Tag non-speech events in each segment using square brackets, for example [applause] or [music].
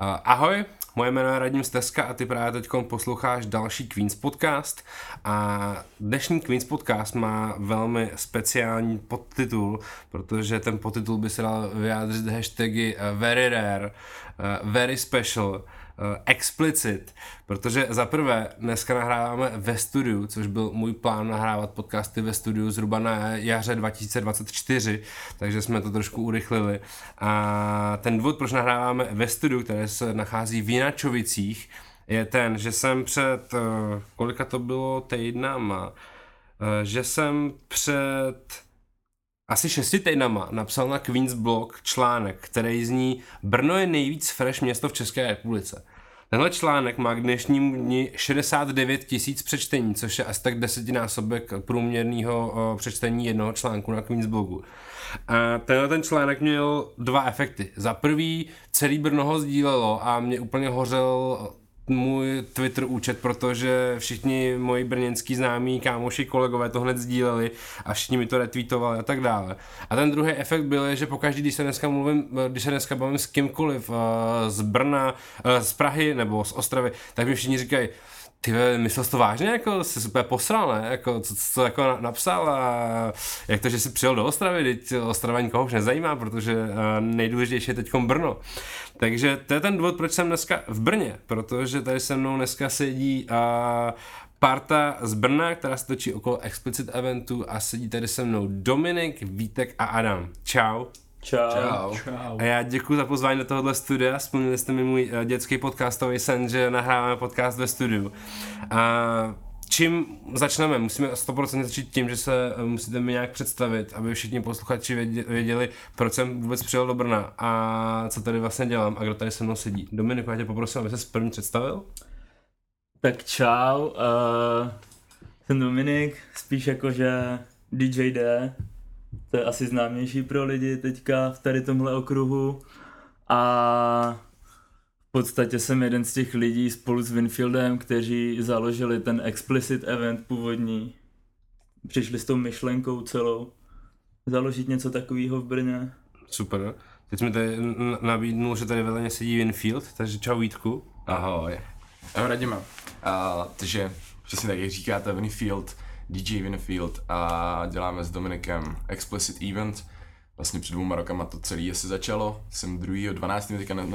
ahoj, moje jméno je Radim Steska a ty právě teď posloucháš další Queens podcast. A dnešní Queens podcast má velmi speciální podtitul, protože ten podtitul by se dal vyjádřit hashtagy eh, very rare, eh, very special, explicit, protože za prvé dneska nahráváme ve studiu, což byl můj plán nahrávat podcasty ve studiu zhruba na jaře 2024, takže jsme to trošku urychlili. A ten důvod, proč nahráváme ve studiu, které se nachází v Jinačovicích, je ten, že jsem před, eh, kolika to bylo týdnama, eh, že jsem před asi šesti týdnama napsal na Queens blog článek, který zní Brno je nejvíc fresh město v České republice. Tenhle článek má k dnešnímu dni 69 tisíc přečtení, což je asi tak desetinásobek průměrného přečtení jednoho článku na Queens blogu. A tenhle ten článek měl dva efekty. Za prvý, celý Brno ho sdílelo a mě úplně hořel můj Twitter účet, protože všichni moji brněnský známí, kámoši, kolegové to hned sdíleli a všichni mi to retweetovali a tak dále. A ten druhý efekt byl, že pokaždý, když se dneska mluvím, když se dneska bavím s kýmkoliv uh, z Brna, uh, z Prahy nebo z Ostravy, tak mi všichni říkají, ty myslel jsi to vážně, jako jsi super posral, ne? Jako, co, co jako napsal a jak to, že jsi přijel do Ostravy, teď Ostrava nikoho už nezajímá, protože uh, nejdůležitější je teď Brno. Takže to je ten důvod, proč jsem dneska v Brně, protože tady se mnou dneska sedí uh, parta z Brna, která se točí okolo Explicit eventu a sedí tady se mnou Dominik, Vítek a Adam. Čau. Čau. Čau. Čau. A já děkuji za pozvání do tohohle studia. Splnili jste mi můj uh, dětský podcastový sen, že nahráváme podcast ve studiu. A čím začneme? Musíme 100% začít tím, že se uh, musíte mi nějak představit, aby všichni posluchači věděli, proč jsem vůbec přijel do Brna a co tady vlastně dělám a kdo tady se mnou sedí. Dominiku, já tě poprosím, aby se první představil. Tak čau, uh, jsem Dominik, spíš jakože DJ D, to je asi známější pro lidi teďka v tady tomhle okruhu. A v podstatě jsem jeden z těch lidí spolu s Winfieldem, kteří založili ten explicit event původní. Přišli s tou myšlenkou celou založit něco takového v Brně. Super. Teď mi tady nabídnul, že tady vedle mě sedí Winfield, takže čau Vítku. Ahoj. Ahoj Radima. Uh, takže přesně tak, jak říkáte, Winfield DJ Winfield a děláme s Dominikem Explicit Event. Vlastně před dvouma rokama to celé asi začalo. Jsem druhý 12. teďka uh,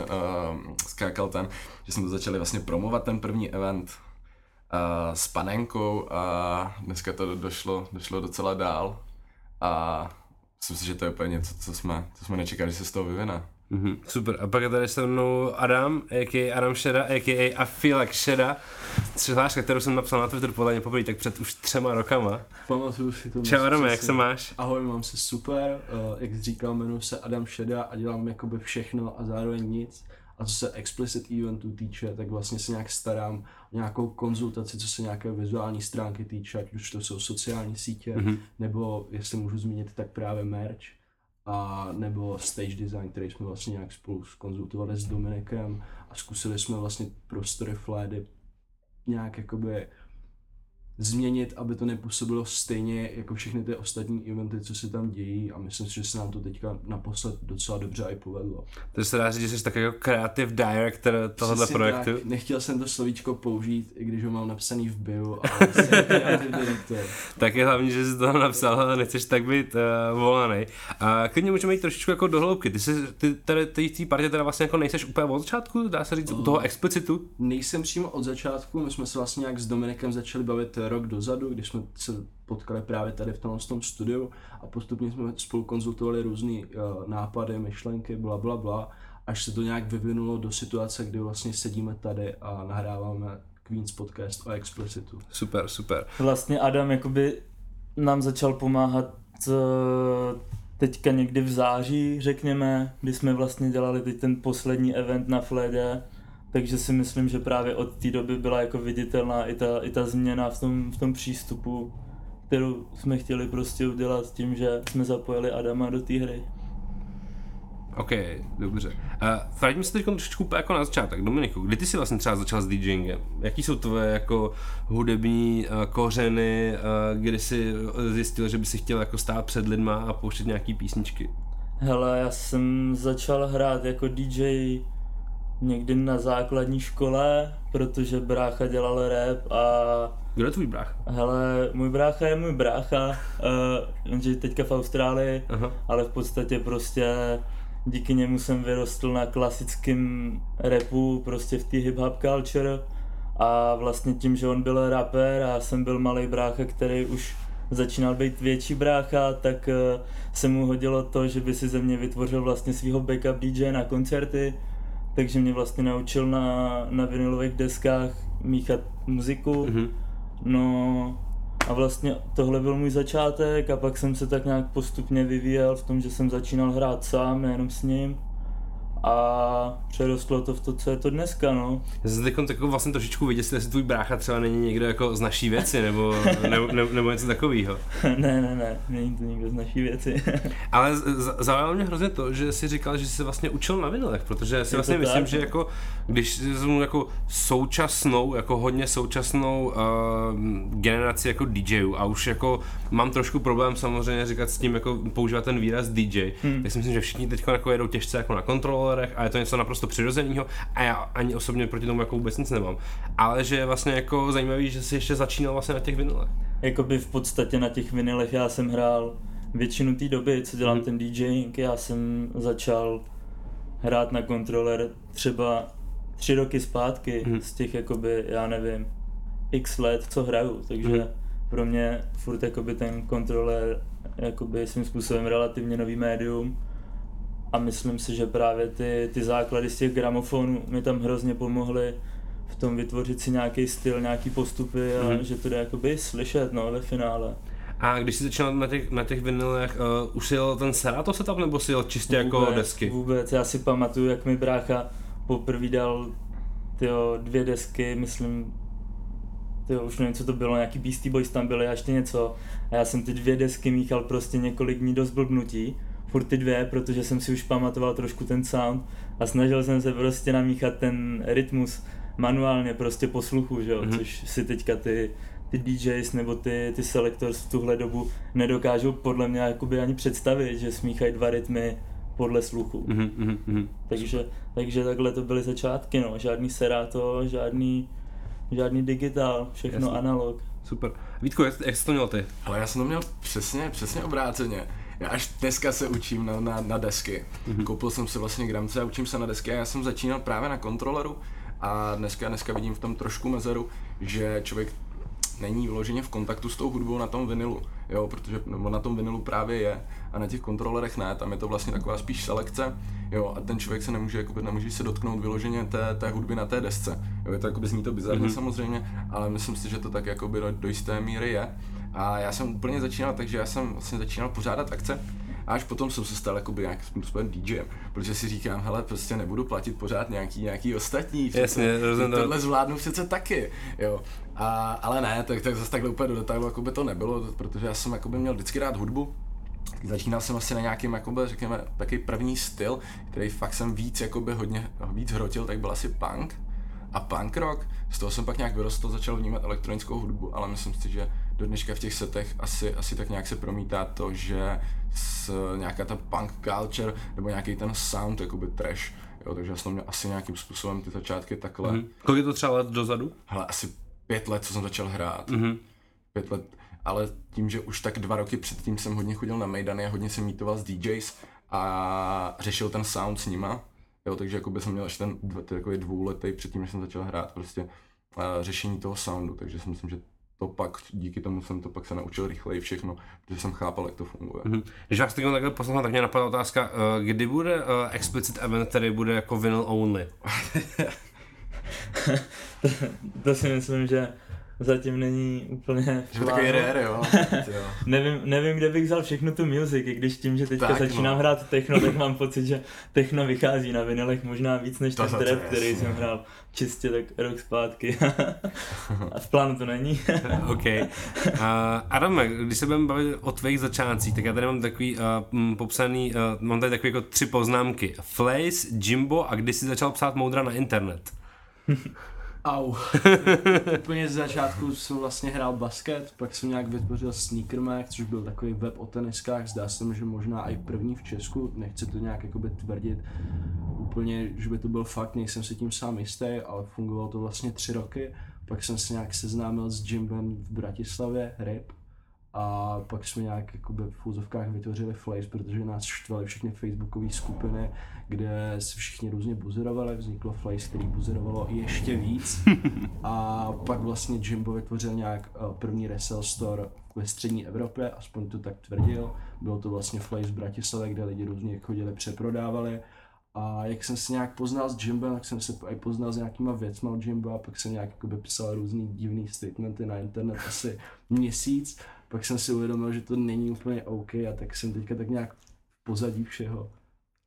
skákal ten, že jsme to začali vlastně promovat ten první event uh, s panenkou a dneska to došlo, došlo docela dál a myslím si, že to je úplně něco, co jsme, co jsme nečekali, že se z toho vyvine. Mm-hmm, super. A pak je tady se mnou Adam, a.k.a. Adam Šeda, a.k.a. I feel like Šeda. Přihláška, kterou jsem napsal na Twitter podle mě poprvé, tak před už třema rokama. Pamatuju si to. Čau Adam, jak se máš? Ahoj, mám se super. Uh, jak jsi říkal, jmenuji se Adam Šeda a dělám jakoby všechno a zároveň nic. A co se explicit eventu týče, tak vlastně se nějak starám o nějakou konzultaci, co se nějaké vizuální stránky týče, ať už to jsou sociální sítě, mm-hmm. nebo jestli můžu zmínit, tak právě merch a nebo stage design, který jsme vlastně nějak spolu konzultovali s Dominikem a zkusili jsme vlastně prostory Flédy nějak jakoby změnit, aby to nepůsobilo stejně jako všechny ty ostatní eventy, co se tam dějí a myslím si, že se nám to teďka naposled docela dobře i povedlo. To se dá říct, že jsi tak jako creative director tohohle projektu? Tak, nechtěl jsem to slovíčko použít, i když ho mám napsaný v bio, ale [laughs] jsem creative director. tak je hlavně, že jsi to napsal, ale nechceš tak být uh, volaný. A klidně můžeme jít trošičku jako do hloubky. Ty, jsi, ty tady ty, ty partě teda vlastně jako nejseš úplně od začátku, dá se říct, uh, u toho explicitu? Nejsem přímo od začátku, my jsme se vlastně nějak s Dominikem začali bavit rok dozadu, když jsme se potkali právě tady v tomhle tom studiu a postupně jsme spolu konzultovali různé uh, nápady, myšlenky, bla, bla, bla, až se to nějak vyvinulo do situace, kdy vlastně sedíme tady a nahráváme Queen's podcast o Explicitu. Super, super. Vlastně Adam jakoby nám začal pomáhat uh, teďka někdy v září, řekněme, kdy jsme vlastně dělali teď ten poslední event na Fledě takže si myslím, že právě od té doby byla jako viditelná i ta, i ta změna v tom, v tom přístupu, kterou jsme chtěli prostě udělat tím, že jsme zapojili Adama do té hry. OK, dobře. Uh, vrátím se teď trošičku jako na začátek. Dominiku, kdy ty jsi vlastně třeba začal s DJingem? Jaký jsou tvoje jako hudební uh, kořeny, uh, kdy jsi zjistil, že by si chtěl jako stát před lidma a pouštět nějaký písničky? Hele, já jsem začal hrát jako DJ někdy na základní škole, protože brácha dělal rap a Kdo je tvůj brácha? hele, můj brácha je můj brácha, uh, on žije teďka v Austrálii, Aha. ale v podstatě prostě díky němu jsem vyrostl na klasickém rapu, prostě v té hip-hop culture a vlastně tím, že on byl rapper a já jsem byl malý brácha, který už začínal být větší brácha, tak uh, se mu hodilo to, že by si ze mě vytvořil vlastně svého backup DJ na koncerty, takže mě vlastně naučil na, na vinylových deskách míchat muziku. Mhm. No a vlastně tohle byl můj začátek a pak jsem se tak nějak postupně vyvíjel v tom, že jsem začínal hrát sám, nejenom s ním. A přerostlo to v to, co je to dneska, no. Já jsem teď jako vlastně trošičku vidět, jestli tvůj brácha třeba není někdo jako z naší věci, nebo, nebo, nebo, nebo něco takového. [laughs] ne, ne, ne, není to nikdo z naší věci. [laughs] Ale z- zaujalo mě hrozně to, že jsi říkal, že jsi se vlastně učil na vinilech, protože si vlastně myslím, tak, že jako, když si vezmu jako současnou, jako hodně současnou uh, generaci jako DJů a už jako mám trošku problém samozřejmě říkat s tím, jako používat ten výraz DJ, hmm. tak si myslím, že všichni teď jako jedou těžce jako na kontrolerech a je to něco naprosto přirozeného a já ani osobně proti tomu jako vůbec nic nemám. Ale že je vlastně jako zajímavý, že jsi ještě začínal vlastně na těch vinilech. Jakoby v podstatě na těch vinilech já jsem hrál většinu té doby, co dělám ten DJing, já jsem začal hrát na kontroler třeba tři roky zpátky Mhm. z těch jakoby, já nevím, x let, co hraju, takže Mhm. pro mě furt jakoby ten kontroler jakoby svým způsobem relativně nový médium a myslím si, že právě ty, ty základy z těch gramofonů mi tam hrozně pomohly v tom vytvořit si nějaký styl, nějaký postupy a Mhm. že to jde jakoby slyšet no, ve finále. A když jsi začínal na těch, na těch vinilech, uh, už jsi jel ten Serato setup nebo si jel čistě jako Vůbec, desky? Vůbec, já si pamatuju, jak mi brácha poprvé dal tyjo, dvě desky, myslím, tyjo, už nevím, co to bylo, nějaký Beastie Boys tam byly a ještě něco. A já jsem ty dvě desky míchal prostě několik dní do zblbnutí, furt ty dvě, protože jsem si už pamatoval trošku ten sound a snažil jsem se prostě namíchat ten rytmus manuálně prostě po sluchu, že jo, Mhm. mm-hmm. což si teďka ty, ty DJs nebo ty, ty selectors v tuhle dobu nedokážou podle mě jakoby ani představit, že smíchají dva rytmy podle sluchu. Mhm, mhm, mhm. Takže, takže takhle to byly začátky, no. Žádný Serato, žádný, žádný digital, všechno. Jasně. analog. Super. Vítku, jak, jak jsi to měl ty? Ale já jsem to měl přesně, přesně obráceně. Já až dneska se učím na, na, na desky. Mm-hmm. Koupil jsem si vlastně gramce a učím se na desky a já jsem začínal právě na kontroleru a dneska, dneska vidím v tom trošku mezeru, že člověk není vyloženě v kontaktu s tou hudbou na tom vinilu, jo, protože nebo na tom vinilu právě je a na těch kontrolerech ne, tam je to vlastně taková spíš selekce, jo, a ten člověk se nemůže, jakoby, nemůže se dotknout vyloženě té, té hudby na té desce, jo, je to jakoby zní to bizarně mm-hmm. samozřejmě, ale myslím si, že to tak jakoby do, do jisté míry je a já jsem úplně začínal, takže já jsem vlastně začínal pořádat akce a až potom jsem se stal jakoby nějakým způsobem DJem, protože si říkám, hele, prostě nebudu platit pořád nějaký, nějaký ostatní, přece Jasně, rozumím to. tohle zvládnu přece taky, jo. A, ale ne, tak, tak zase takhle úplně do detailu jako by to nebylo, protože já jsem jakoby měl vždycky rád hudbu, Začínal jsem asi na nějakým, jakoby, řekněme, takový první styl, který fakt jsem víc, jakoby, hodně víc hrotil, tak byl asi punk a punk rock. Z toho jsem pak nějak vyrostl, začal vnímat elektronickou hudbu, ale myslím si, že do dneška v těch setech asi, asi tak nějak se promítá to, že s, nějaká ta punk culture nebo nějaký ten sound, jakoby trash, jo, takže já jsem měl asi nějakým způsobem ty začátky takhle. Mm. Hm. Kolik je to třeba let dozadu? Hele, asi pět let, co jsem začal hrát. Mhm. Pět let, ale tím, že už tak dva roky předtím jsem hodně chodil na Mejdany a hodně jsem mítoval s DJs a řešil ten sound s nima. Jo, takže jakoby jsem měl až ten takový dvouletý předtím, než jsem začal hrát prostě uh, řešení toho soundu, takže si myslím, že to pak, díky tomu jsem to pak se naučil rychleji všechno, protože jsem chápal, jak to funguje. Mhm. Když vás teď takhle poslouchám, tak mě napadla otázka, eh, kdy bude uh, explicit event, který bude jako vinyl only? [laughs] To si myslím, že zatím není úplně Že byl takový rare, jo. Nevím, nevím, kde bych vzal všechno tu music, i když tím, že teďka Tak, začínám no. hrát techno, tak [laughs] mám pocit, že techno vychází na vinilech možná víc než To ten trap, který jsem hrál čistě tak rok zpátky. [laughs] A v plánu to není. [laughs] OK. Uh, Adame, když se budeme bavit o tvých začátcích, tak já tady mám takový uh, popsaný, uh, mám tady takový jako tři poznámky. Flace, Jimbo a kdy jsi začal psát moudra na internet? Au. [laughs] Úplně z začátku jsem vlastně hrál basket, pak jsem nějak vytvořil Sneaker Mag, což byl takový web o teniskách, zdá se mi, že možná i první v Česku, nechci to nějak jakoby tvrdit úplně, že by to byl fakt, nejsem si tím sám jistý, ale fungovalo to vlastně tři roky, pak jsem se nějak seznámil s Jimbem v Bratislavě, RIP, a pak jsme nějak jakoby v úzovkách vytvořili Flames, protože nás štvaly všechny facebookové skupiny, kde se všichni různě buzerovali, vzniklo Flames, který buzerovalo ještě víc. [laughs] A pak vlastně Jimbo vytvořil nějak eh, první resell store ve střední Evropě, aspoň to tak tvrdil. Bylo to vlastně Flames v Bratislavě, kde lidi různě chodili, přeprodávali. A jak jsem se nějak poznal s Jimbem, tak jsem se i poznal s nějakýma věcma od Jimba a pak jsem nějak jakoby psal různý divný statementy na internet asi měsíc pak jsem si uvědomil, že to není úplně OK a tak jsem teďka tak nějak v pozadí všeho.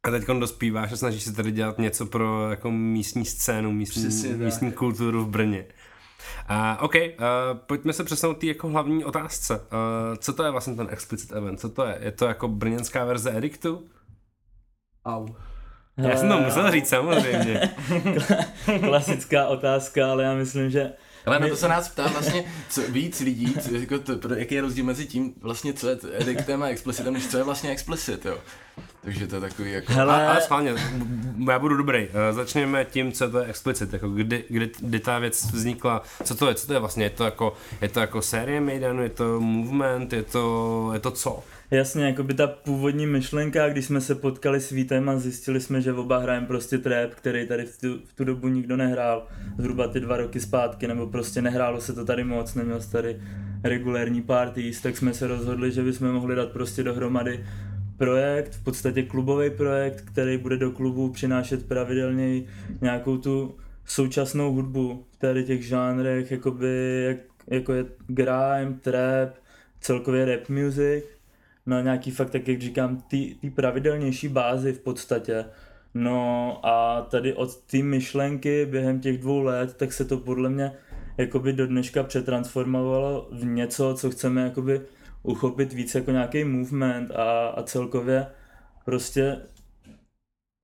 A teď dospíváš a snažíš se tady dělat něco pro jako místní scénu, místní, Přesně místní tak. kulturu v Brně. Uh, OK, uh, pojďme se přesunout té jako hlavní otázce. Uh, co to je vlastně ten explicit event? Co to je? Je to jako brněnská verze Edictu? Au. Já jsem to musel říct samozřejmě. [laughs] Klasická otázka, ale já myslím, že ale na to se nás ptá vlastně co, víc lidí, co, jako to, jaký je rozdíl mezi tím, vlastně, co je ediktem a explicitem, než co je vlastně explicit, jo. Takže to je takový jako... Hele... A, ale schválně, já budu dobrý. Eh, začněme tím, co to je explicit, jako kdy, kdy, kdy, ta věc vznikla, co to je, co to je vlastně, je to jako, je to jako série Maidenu, je to movement, je to, je to co? Jasně, jako by ta původní myšlenka, když jsme se potkali s Vítem a zjistili jsme, že oba hrajeme prostě trap, který tady v tu, v tu dobu nikdo nehrál, zhruba ty dva roky zpátky, nebo prostě nehrálo se to tady moc, neměl tady regulérní parties, tak jsme se rozhodli, že bychom mohli dát prostě dohromady projekt, v podstatě klubový projekt, který bude do klubu přinášet pravidelně nějakou tu současnou hudbu v tady těch žánrech, jakoby, jak, jako je grime, trap, celkově rap music na nějaký fakt, tak jak říkám, ty pravidelnější bázi v podstatě. No a tady od té myšlenky během těch dvou let, tak se to podle mě jakoby do dneška přetransformovalo v něco, co chceme jakoby uchopit víc jako nějaký movement a, a celkově prostě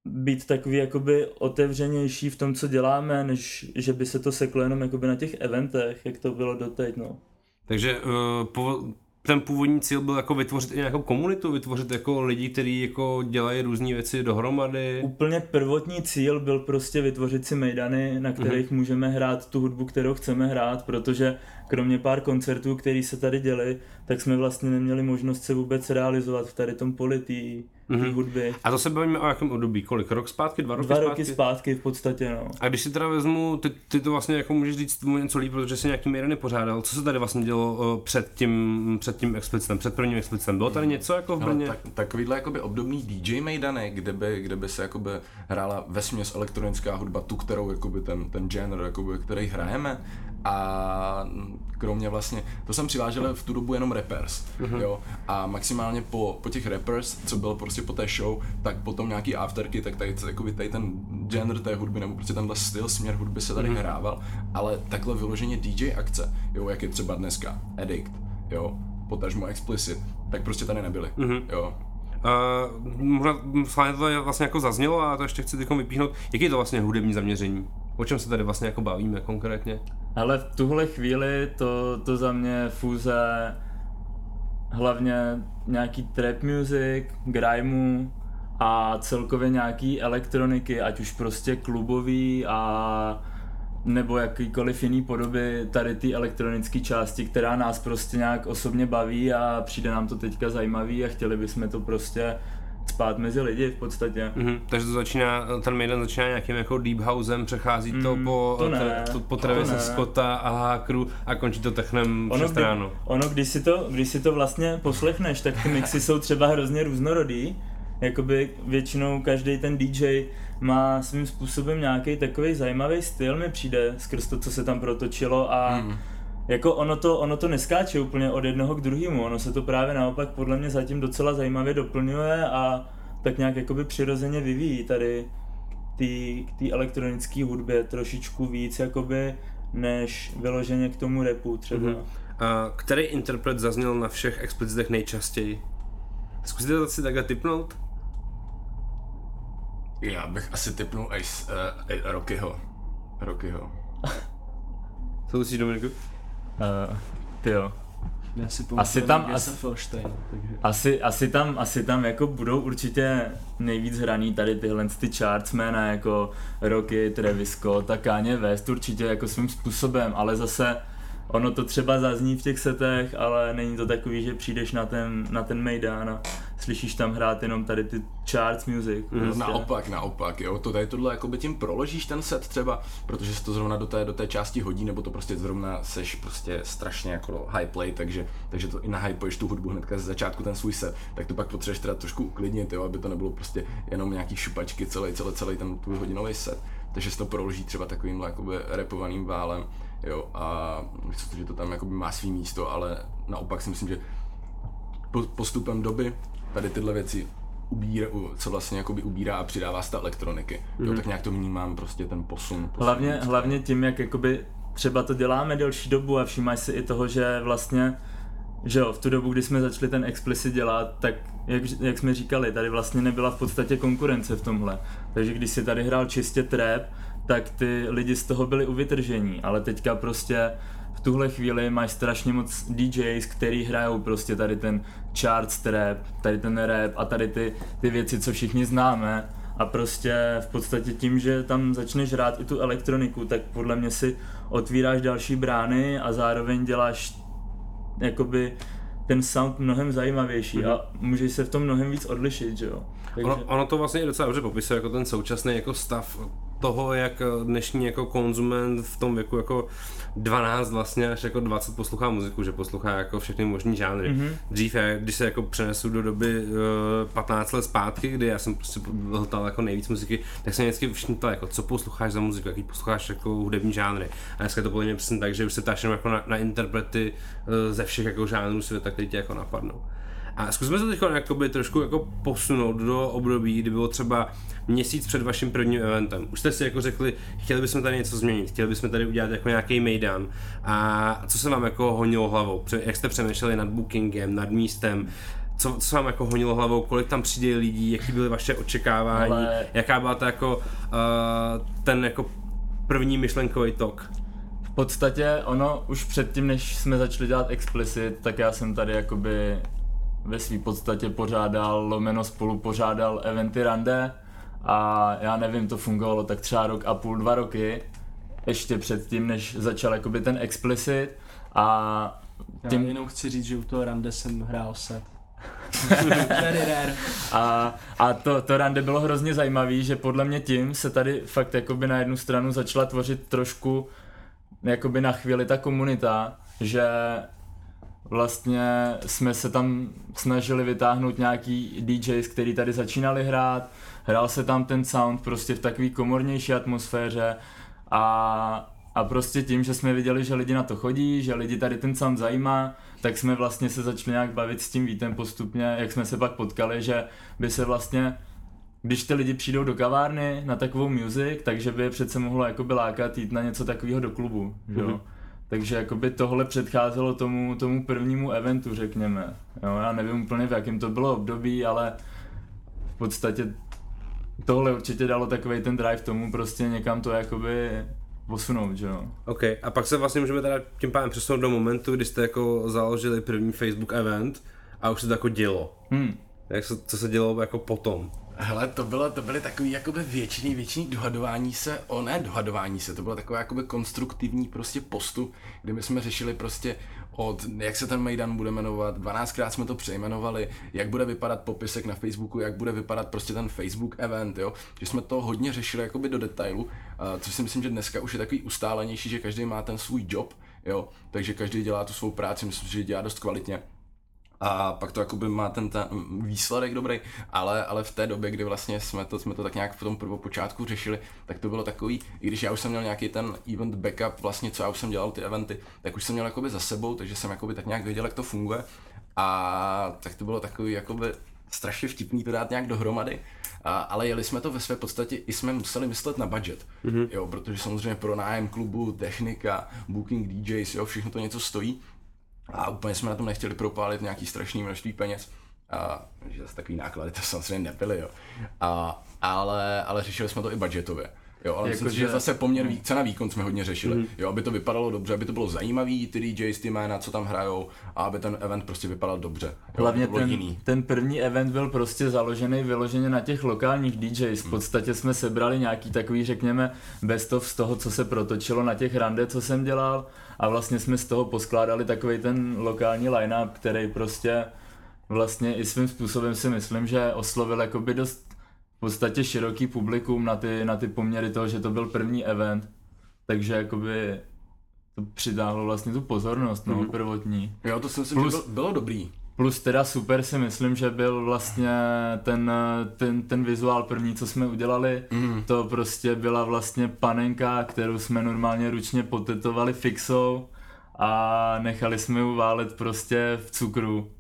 být takový jakoby otevřenější v tom, co děláme, než že by se to seklo jenom jakoby na těch eventech, jak to bylo doteď, no. Takže uh, po, ten původní cíl byl jako vytvořit i nějakou komunitu, vytvořit jako lidi, kteří jako dělají různé věci dohromady. Úplně prvotní cíl byl prostě vytvořit si mejdany, na kterých mm-hmm. můžeme hrát tu hudbu, kterou chceme hrát, protože kromě pár koncertů, které se tady děly, tak jsme vlastně neměli možnost se vůbec realizovat v tady tom poli mm-hmm. hudby. A to se bavíme o jakém období? Kolik? Rok zpátky? Dva roky Dva zpátky? roky zpátky v podstatě, no. A když si teda vezmu, ty, ty to vlastně jako můžeš říct tomu něco líp, protože jsi nějaký Maideny pořádal. Co se tady vlastně dělo před tím, před tím explicitem, před prvním explicitem? Bylo tady něco jako v Brně? No, tak, takovýhle jakoby obdobný DJ Maidany, kde by, kde by se jakoby hrála vesměs elektronická hudba, tu, kterou jakoby ten, ten genre, jakoby, který hrajeme, a kromě vlastně, to jsem přivážel v tu dobu jenom rappers, mm-hmm. jo, a maximálně po, po těch rappers, co bylo prostě po té show, tak potom nějaký afterky, tak tady, jakoby tady ten genre té hudby, nebo prostě tenhle styl, směr hudby se tady mm-hmm. hrával, ale takhle vyloženě DJ akce, jo, jak je třeba dneska, Addict, jo, potažmo Explicit, tak prostě tady nebyly, mm-hmm. jo, Uh, možná to vlastně jako zaznělo a to ještě chci teď vypíchnout. Jaký je to vlastně hudební zaměření? O čem se tady vlastně jako bavíme konkrétně? Ale v tuhle chvíli to, to za mě fúze hlavně nějaký trap music, grimeu a celkově nějaký elektroniky, ať už prostě klubový a nebo jakýkoliv jiný podoby tady ty elektronické části, která nás prostě nějak osobně baví a přijde nám to teďka zajímavý a chtěli bychom to prostě spát mezi lidi v podstatě. Mm-hmm. Takže to začíná, ten Maiden začíná nějakým jako deep housem, přechází mm, to po, to ne, to, po Travise Scotta a Hakru a končí to technem ono, kdy, ono, když si, to, když si to vlastně poslechneš, tak ty mixy jsou třeba hrozně různorodý. Jakoby většinou každý ten DJ má svým způsobem nějaký takový zajímavý styl, mi přijde skrz to, co se tam protočilo a mm jako ono to, ono to neskáče úplně od jednoho k druhému, ono se to právě naopak podle mě zatím docela zajímavě doplňuje a tak nějak jakoby přirozeně vyvíjí tady k té elektronické hudbě trošičku víc jakoby než vyloženě k tomu repu třeba. Mm-hmm. A který interpret zazněl na všech explicitech nejčastěji? Zkusíte to si takhle typnout? Já bych asi typnul Ace, uh, Rockyho. Rockyho. [laughs] Co myslíš, Dominiku? Uh, ty jo. Já si Asi tam- asi- takže... Asi, asi, tam, asi tam jako budou určitě nejvíc hraný tady tyhle ty charts jména jako Rocky, Travis Scott a Kanye West určitě jako svým způsobem, ale zase ono to třeba zazní v těch setech, ale není to takový, že přijdeš na ten, na ten Mejdan a slyšíš tam hrát jenom tady ty charts music. No, prostě. naopak, naopak, jo, to tady tohle jakoby tím proložíš ten set třeba, protože se to zrovna do té, do té části hodí, nebo to prostě zrovna seš prostě strašně jako high play, takže, takže to i nahypuješ tu hudbu hnedka ze začátku ten svůj set, tak to pak potřebuješ teda trošku uklidnit, jo, aby to nebylo prostě jenom nějaký šupačky celý, celý, celý ten tvůj hodinový set, takže se to proloží třeba takovýmhle jakoby repovaným válem, jo, a myslím si, že to tam jakoby má svý místo, ale naopak si myslím, že po- postupem doby tady tyhle věci ubírá, u- co vlastně jakoby ubírá a přidává z té elektroniky. Mm. Jo, tak nějak to vnímám prostě ten posun. posun Hlavně, hlavně tím, jak jakoby třeba to děláme delší dobu a všímáš si i toho, že vlastně že jo, v tu dobu, kdy jsme začali ten explicit dělat, tak jak, jak jsme říkali, tady vlastně nebyla v podstatě konkurence v tomhle. Takže když si tady hrál čistě trap, tak ty lidi z toho byli uvytržení, ale teďka prostě v tuhle chvíli máš strašně moc DJs, který hrajou prostě tady ten charts trap, tady ten rap a tady ty, ty věci, co všichni známe a prostě v podstatě tím, že tam začneš hrát i tu elektroniku, tak podle mě si otvíráš další brány a zároveň děláš jakoby ten sound mnohem zajímavější mm-hmm. a můžeš se v tom mnohem víc odlišit, že jo. Takže... Ono, ono to vlastně docela dobře popisuje jako ten současný jako stav toho, jak dnešní jako konzument v tom věku jako 12 vlastně až jako 20 poslouchá muziku, že poslouchá jako všechny možný žánry. Mm-hmm. Dřív, já, když se jako přenesu do doby uh, 15 let zpátky, kdy já jsem prostě hltal jako nejvíc muziky, tak jsem vždycky všichni ptal, jako co posloucháš za muziku, jaký posloucháš jako hudební žánry. A dneska to podle mě přesně tak, že už se ptáš jako na, na interprety uh, ze všech jako žánrů světa, který tě jako napadnou. A zkusme se teď jakoby trošku jako posunout do období, kdy bylo třeba měsíc před vaším prvním eventem. Už jste si jako řekli, chtěli bychom tady něco změnit, chtěli bychom tady udělat jako nějaký mejdan. A co se vám jako honilo hlavou? Jak jste přemýšleli nad bookingem, nad místem? Co, co se vám jako honilo hlavou, kolik tam přijde lidí, jaký byly vaše očekávání, Ale- jaká byla ta jako, uh, ten jako první myšlenkový tok? V podstatě ono už předtím, než jsme začali dělat explicit, tak já jsem tady jakoby ve své podstatě pořádal, lomeno spolu pořádal eventy rande a já nevím, to fungovalo tak třeba rok a půl, dva roky, ještě předtím, než začal jakoby ten explicit a Já tím, jenom chci říct, že u toho rande jsem hrál set. [laughs] A, a to, to rande bylo hrozně zajímavý, že podle mě tím se tady fakt jakoby na jednu stranu začala tvořit trošku jakoby na chvíli ta komunita, že vlastně jsme se tam snažili vytáhnout nějaký DJs, který tady začínali hrát, hrál se tam ten sound prostě v takový komornější atmosféře a, a prostě tím, že jsme viděli, že lidi na to chodí, že lidi tady ten sound zajímá, tak jsme vlastně se začali nějak bavit s tím Vítem postupně, jak jsme se pak potkali, že by se vlastně když ty lidi přijdou do kavárny na takovou music, takže by je přece mohlo jakoby lákat jít na něco takového do klubu, že jo. Mhm. Takže jakoby tohle předcházelo tomu, tomu prvnímu eventu, řekněme. Jo, já nevím úplně v jakém to bylo období, ale v podstatě tohle určitě dalo takový ten drive tomu prostě někam to jakoby posunout, že jo. OK, a pak se vlastně můžeme teda tím pádem přesunout do momentu, kdy jste jako založili první Facebook event a už se to jako dělo. Hmm. Jak se, co se dělo jako potom? Hele, to bylo, to byly takový jakoby věčný, věčný dohadování se, o ne dohadování se, to bylo takové jakoby konstruktivní prostě postup, kdy my jsme řešili prostě od, jak se ten Mejdan bude jmenovat, 12krát jsme to přejmenovali, jak bude vypadat popisek na Facebooku, jak bude vypadat prostě ten Facebook event, jo, že jsme to hodně řešili jakoby do detailu, což si myslím, že dneska už je takový ustálenější, že každý má ten svůj job, jo, takže každý dělá tu svou práci, myslím, že dělá dost kvalitně a pak to jakoby má ten, ten výsledek dobrý, ale, ale v té době, kdy vlastně jsme to, jsme to tak nějak v tom prvopočátku řešili, tak to bylo takový, i když já už jsem měl nějaký ten event backup, vlastně co já už jsem dělal ty eventy, tak už jsem měl jakoby za sebou, takže jsem jakoby tak nějak věděl, jak to funguje. A tak to bylo takový jakoby strašně vtipný to dát nějak dohromady, a, ale jeli jsme to ve své podstatě, i jsme museli myslet na budget, mm-hmm. jo, protože samozřejmě pro nájem klubu, technika, booking DJs, jo, všechno to něco stojí, a úplně jsme na tom nechtěli propálit nějaký strašný množství peněz. A, že zase takový náklady to samozřejmě nebyly, jo. A, ale, ale řešili jsme to i budgetově. Jo, ale Jako myslím že- že zase poměr vý, cena výkon jsme hodně řešili. Mhm. Jo, aby to vypadalo dobře, aby to bylo zajímavý, ty DJs, ty jména, co tam hrajou, a aby ten event prostě vypadal dobře. Jo, Hlavně ten, jiný. ten první event byl prostě založený vyloženě na těch lokálních DJs. V podstatě jsme sebrali nějaký takový, řekněme, best of z toho, co se protočilo na těch rande, co jsem dělal a vlastně jsme z toho poskládali takový ten lokální line-up, který prostě vlastně i svým způsobem si myslím, že oslovil jakoby dost v podstatě široký publikum na ty, na ty poměry toho, že to byl první event. Takže jakoby to přitáhlo vlastně tu pozornost, no, Mhm. prvotní. Jo, to si myslím, Plus- že bylo, bylo dobrý. Plus teda super si myslím, že byl vlastně ten, ten, ten vizuál první, co jsme udělali, Mm. to prostě byla vlastně panenka, kterou jsme normálně ručně potetovali fixou a nechali jsme ji válet prostě v cukru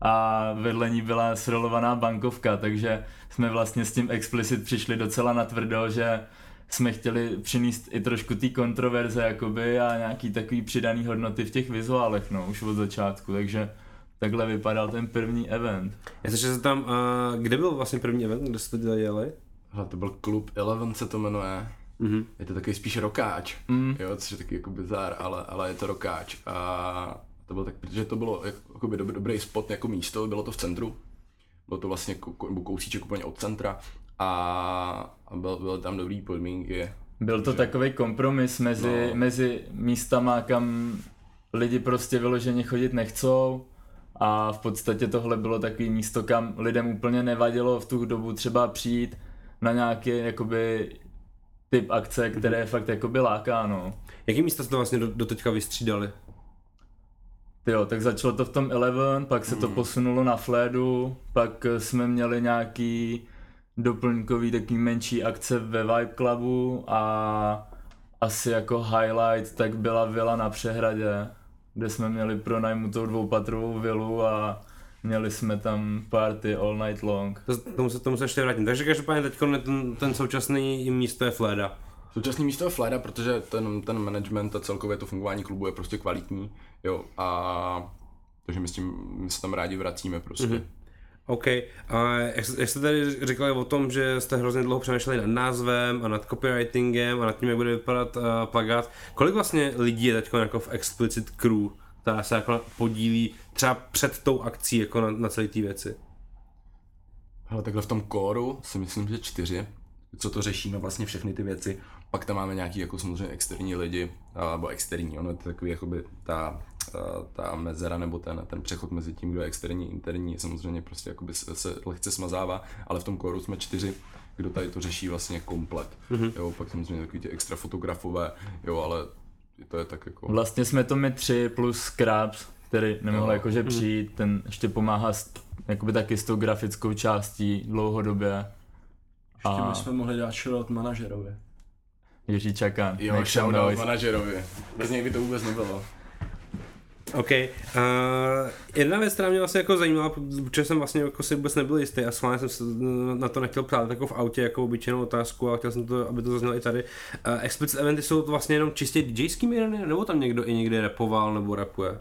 a vedle ní byla srolovaná bankovka, takže jsme vlastně s tím explicit přišli docela natvrdo, že jsme chtěli přinést i trošku té kontroverze jakoby a nějaký takový přidaný hodnoty v těch vizuálech, no, už od začátku, takže takhle vypadal ten první event. Já se že tam, uh, kde byl vlastně první event, kde jste to dělali? Hele, to byl klub Eleven se to jmenuje. Mhm. Je to takový spíš rokáč. Mm. Jo, což je taky jako bizár, ale, ale je to rokáč. A to bylo tak, protože to bylo jak- jakoby dobrý, dobrý spot jako místo, bylo to v centru. Bylo to vlastně kou- kousíček úplně od centra. A, a byl, byly tam dobrý podmínky. Byl to takový kompromis mezi, No. mezi místama, kam lidi prostě vyloženě chodit nechcou a v podstatě tohle bylo takový místo, kam lidem úplně nevadilo v tu dobu třeba přijít na nějaký jakoby typ akce, které je fakt jakoby láká, no. Jaký místa jste vlastně do, do teďka vystřídali? Jo, tak začalo to v tom Eleven, pak se to posunulo na Fledu, pak eh, jsme měli nějaký doplňkový takový menší akce ve Vibe Clubu a asi jako highlight tak byla vila na Přehradě, kde jsme měli pronajmutou dvoupatrovou vilu a měli jsme tam party all night long. To, tomu, se, tomu se ještě vrátím. Takže každopádně teď ten, ten současný místo je Fleda. Současný místo je Fleda, protože ten, ten management a celkově to fungování klubu je prostě kvalitní. Jo, a takže my s tím my se tam rádi vracíme prostě. Mm-hmm. OK. A jak, jak jste tady říkali o tom, že jste hrozně dlouho přemýšleli nad názvem a nad copywritingem a nad tím, jak bude vypadat uh, plagát, kolik vlastně lidí je teď jako v Explicit Crew, která se jako podílí třeba před tou akcí jako na, na celé té věci? Hele, takhle v tom kóru si myslím, že čtyři, co to řešíme vlastně všechny ty věci. Pak tam máme nějaký jako samozřejmě externí lidi, a- nebo externí, ono je to takový jakoby ta, ta, ta mezera nebo ten, ten přechod mezi tím, kdo je externí, interní, je samozřejmě prostě jakoby se, se lehce smazává, ale v tom kóru jsme čtyři, kdo tady to řeší vlastně komplet. Mm-hmm. Jo, pak samozřejmě takový ty extra fotografové, jo, ale to je tak jako... Vlastně jsme to my tři plus Scraps, který nemohl Jo. jakože přijít, ten ještě pomáhá s, jakoby taky s tou grafickou částí dlouhodobě. Ještě A- bychom mohli dát shoutout manažerovi. Jiří Čakan. Jo, shoutout manažerovi. Bez něj by to vůbec nebylo. OK. Uh, jedna věc, která mě vlastně jako zajímala, protože jsem vlastně jako si vůbec nebyl jistý a schválně jsem se na to nechtěl ptát jako v autě jako obyčejnou otázku, ale chtěl jsem to, aby to zaznělo i tady. Uh, explicit eventy jsou to vlastně jenom čistě DJský mírny, nebo tam někdo i někdy repoval nebo rapuje?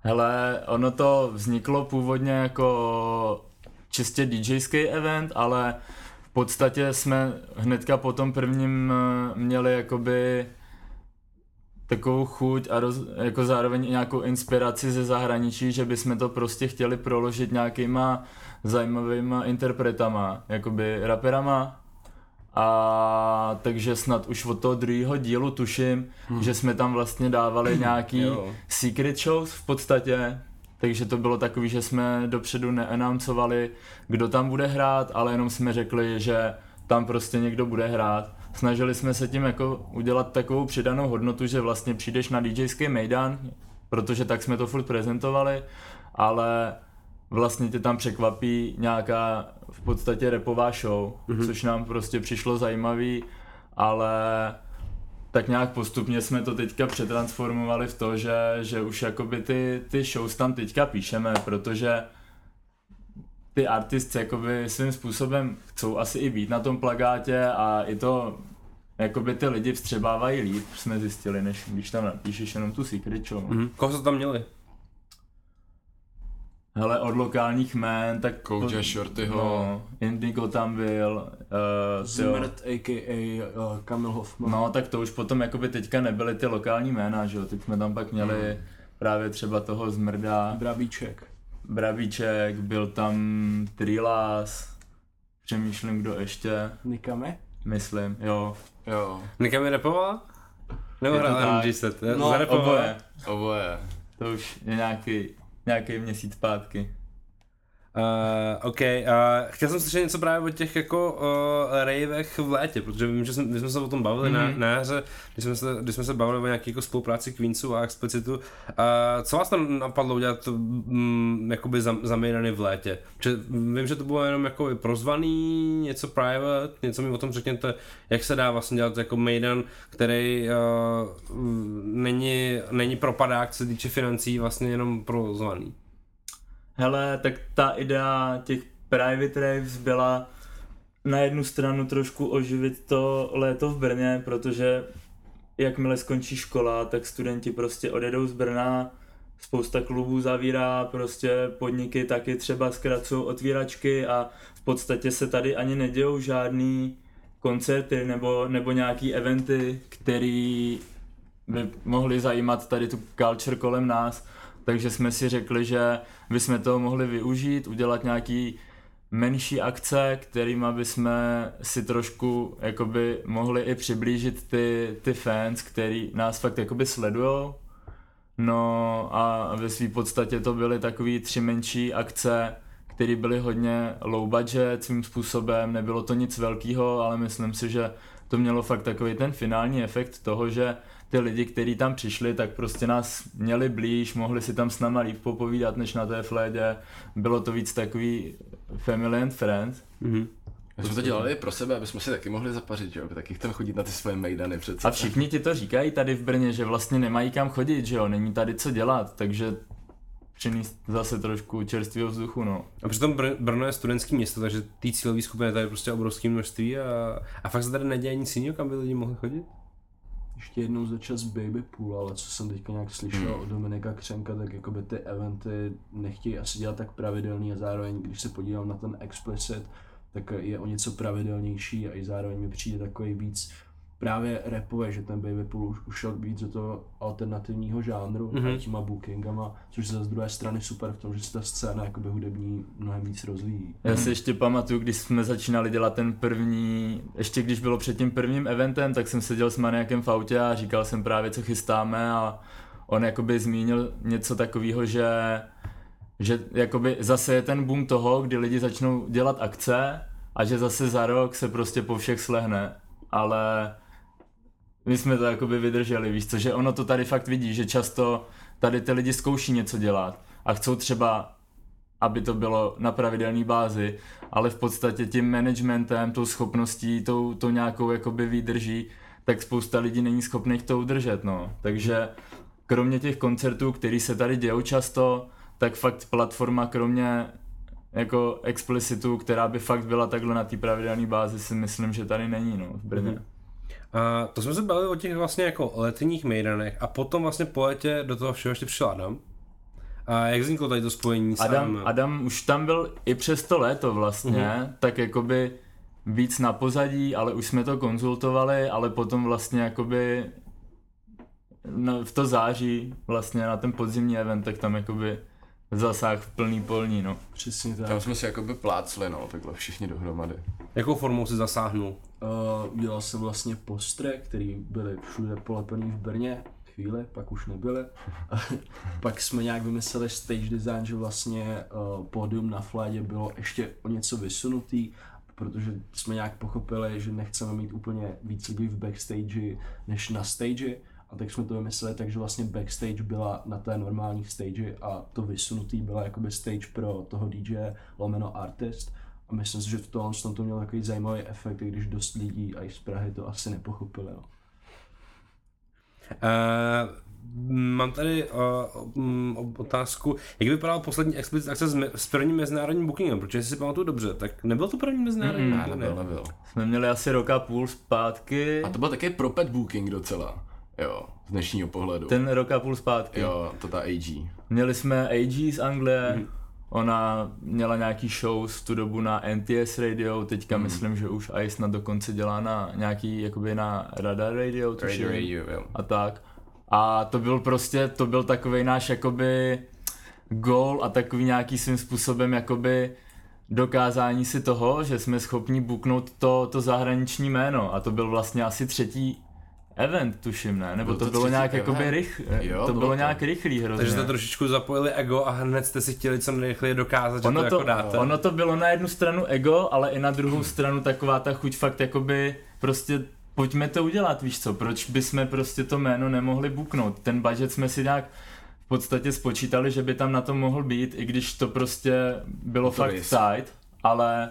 Hele, ono to vzniklo původně jako čistě DJský event, ale v podstatě jsme hnedka po tom prvním eh, měli jakoby takovou chuť a roz, jako zároveň i nějakou inspiraci ze zahraničí, že bychom to prostě chtěli proložit nějakýma zajímavýma interpretama, jakoby raperama, a takže snad už od toho druhého dílu tuším, hmm. že jsme tam vlastně dávali [clears throat] nějaký secret shows v podstatě, takže to bylo takový, že jsme dopředu neannouncovali, kdo tam bude hrát, ale jenom jsme řekli, že tam prostě někdo bude hrát. Snažili jsme se tím jako udělat takovou přidanou hodnotu, že vlastně přijdeš na DJský mejdan, protože tak jsme to furt prezentovali, ale vlastně tě tam překvapí nějaká v podstatě repová show, mm-hmm. což nám prostě přišlo zajímavý, ale tak nějak postupně jsme to teďka přetransformovali v to, že, že už jakoby ty, ty shows tam teďka píšeme, protože ty artisti jakoby svým způsobem chcou asi i být na tom plagátě a i to jakoby ty lidi vstřebávají líp, jsme zjistili, než když tam napíšeš jenom tu secret show. Mhm. Koho jste tam měli? Hele, od lokálních jmén, tak... Kouja Shortyho. No, Indigo tam byl. Uh, Zmrt, a.k.a. Uh, Kamil Hoffman. No, tak to už potom jakoby teďka nebyly ty lokální jména, že jo, teď jsme tam pak měli Hmm. právě třeba toho Zmrda, Brabíček. Brabíček, byl tam Trilas, přemýšlím, kdo ještě, Nikame? myslím, jo. Jo, Nikam je repovala? Nebo tak. MG set? No, oboje, oboje. to už je nějaký, nějaký měsíc zpátky. Uh, OK, uh, chtěl jsem slyšet něco právě o těch jako uh, ravech v létě, protože vím, že jsme, my jsme se o tom bavili mm-hmm. Mhm. na, na jaře, když jsme, se, když jsme se bavili o nějaké jako spolupráci Queensu a Explicitu. Uh, co vás tam napadlo udělat um, jakoby za, za Maidany v létě? Protože vím, že to bylo jenom jako prozvaný, něco private, něco mi o tom řekněte, jak se dá vlastně dělat jako Maidan, který uh, není, není propadák, co se týče financí, vlastně jenom prozvaný. Hele, tak ta idea těch private raves byla na jednu stranu trošku oživit to léto v Brně, protože jakmile skončí škola, tak studenti prostě odjedou z Brna, spousta klubů zavírá, prostě podniky taky třeba zkracují otvíračky a v podstatě se tady ani nedějou žádný koncerty nebo, nebo nějaký eventy, který by mohli zajímat tady tu culture kolem nás. Takže jsme si řekli, že bychom toho mohli využít, udělat nějaký menší akce, kterými bychom si trošku jakoby mohli i přiblížit ty, ty fans, který nás fakt jakoby sledujou. No a ve své podstatě to byly takové tři menší akce, které byly hodně low budget svým způsobem, nebylo to nic velkého, ale myslím si, že to mělo fakt takový ten finální efekt toho, že ty lidi, kteří tam přišli, tak prostě nás měli blíž, mohli si tam s náma líp popovídat, než na té flédě. Bylo to víc takový family and friends. Mm-hmm. My jsme to dělali pro sebe, aby jsme si taky mohli zapařit, jo, aby taky chceme chodit na ty svoje mejdany přece. A všichni ti to říkají tady v Brně, že vlastně nemají kam chodit, že jo, není tady co dělat, takže přinést zase trošku čerstvého vzduchu, no. A přitom Br- Brno je studentské město, takže ty cílové skupiny tady je prostě obrovské množství a, a fakt se tady neděje nic jiného, kam by lidi mohli chodit? Ještě jednou za čas Baby Pool, ale co jsem teďka nějak slyšel Hmm. od Dominika Křenka, tak jakoby ty eventy nechtějí asi dělat tak pravidelný a zároveň, když se podívám na ten explicit, tak je o něco pravidelnější a i zároveň mi přijde takový víc právě rapové, že ten Baby Pool už ušel víc do toho alternativního žánru Mhm. mm-hmm. a těma bookingama, což je z druhé strany super v tom, že se ta scéna jakoby hudební mnohem víc rozvíjí. Já si ještě pamatuju, když jsme začínali dělat ten první, ještě když bylo před tím prvním eventem, tak jsem seděl s Maniakem v autě a říkal jsem právě, co chystáme a on jakoby zmínil něco takového, že že jakoby zase je ten boom toho, kdy lidi začnou dělat akce a že zase za rok se prostě po všech slehne, ale my jsme to jakoby vydrželi, víš co, že ono to tady fakt vidí, že často tady ty lidi zkouší něco dělat a chcou třeba aby to bylo na pravidelné bázi, ale v podstatě tím managementem, tou schopností, tou, tou nějakou jakoby výdrží, tak spousta lidí není schopných to udržet, no. Takže kromě těch koncertů, který se tady dějou často, tak fakt platforma kromě jako explicitu, která by fakt byla takhle na té pravidelné bázi, si myslím, že tady není, no, v Brně. Mhm. A to jsme se bavili o těch vlastně jako letních mejdanech a potom vlastně po letě do toho všeho ještě přišel Adam. A jak vzniklo tady to spojení s Adam? Adam už tam byl i přes to léto vlastně, Mhm. tak jakoby víc na pozadí, ale už jsme to konzultovali, ale potom vlastně jakoby na, v to září vlastně na ten podzimní event, tak tam jakoby zasáh v plný polní, no. Přesně tak. Tam jsme si jakoby plácli, no, takhle všichni dohromady. Jakou formou si zasáhnul? Uh, udělal jsem vlastně postre, který byly všude polepený v Brně, chvíli, pak už nebyly. [laughs] pak jsme nějak vymysleli stage design, že vlastně uh, pódium na fládě bylo ještě o něco vysunutý, protože jsme nějak pochopili, že nechceme mít úplně víc lidí v backstage než na stage. A tak jsme to vymysleli, takže vlastně backstage byla na té normální stage a to vysunutý byla jakoby stage pro toho DJ lomeno artist. A myslím si, že v tom to mělo takový zajímavý efekt, i když dost lidí a i z Prahy to asi nepochopili. No. Uh, mám tady uh, um, otázku, jak vypadal poslední explicit akce s, me- s prvním mezinárodním bookingem, protože si pamatuju dobře, tak nebyl to první mezinárodní Mm, Ne, booking? nebyl, nebyl. Jsme měli asi roka půl zpátky, A to byl taky pro pet booking docela, jo, z dnešního pohledu. ten rok a půl zpátky. Jo, to ta AG. Měli jsme AG z Anglie, Mhm. Ona měla nějaký show v tu dobu na NTS Radio, teďka Mhm. myslím, že už i snad dokonce dělá na nějaký, jakoby na Radar Radio, tuším. Radio, radio, jo. a tak. A to byl prostě, to byl takový náš jakoby goal a takový nějaký svým způsobem jakoby dokázání si toho, že jsme schopni buknout to, to zahraniční jméno a to byl vlastně asi třetí event, tuším, ne? Nebo Byl to, to bylo nějak jakoby event? rych, Jo, to bylo bylo to. nějak rychlý hrozně. Takže jste trošičku zapojili ego a hned jste si chtěli co nejrychleji dokázat, že ono to, to, jako dáte. ono to bylo na jednu stranu ego, ale i na druhou stranu taková ta chuť fakt jakoby prostě pojďme to udělat, víš co, proč bychom prostě to jméno nemohli buknout. Ten budget jsme si nějak v podstatě spočítali, že by tam na to mohl být, i když to prostě bylo To fakt tight, ale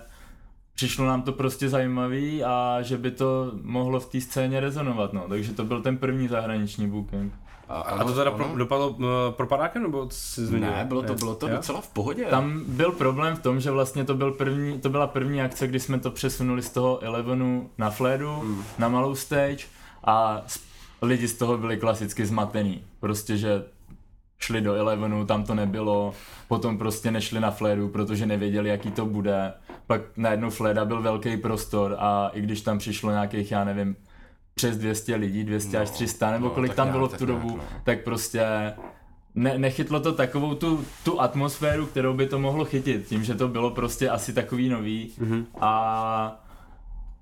přišlo nám to prostě zajímavý a že by to mohlo v té scéně rezonovat, no. Takže to byl ten první zahraniční booking. A to teda pro, dopadlo uh, pro padákem, nebo co jsi zmínil? Ne, bylo to, bylo to Jo? docela v pohodě. Tam byl problém v tom, že vlastně to, byl první, to byla první akce, kdy jsme to přesunuli z toho Elevenu na Fledu, Hmm. na malou stage a lidi z toho byli klasicky zmatený. Prostě, že šli do Elevenu, tam to nebylo, potom prostě nešli na Fledu, protože nevěděli, jaký to bude. Pak najednou Fleda byl velký prostor a i když tam přišlo nějakých, já nevím, přes 200 lidí, 200 až No, 300, nebo no, kolik tam nějak, bylo v tu nějak, dobu, no. tak prostě ne, nechytlo to takovou tu, tu atmosféru, kterou by to mohlo chytit, tím, že to bylo prostě asi takový nový Mhm. a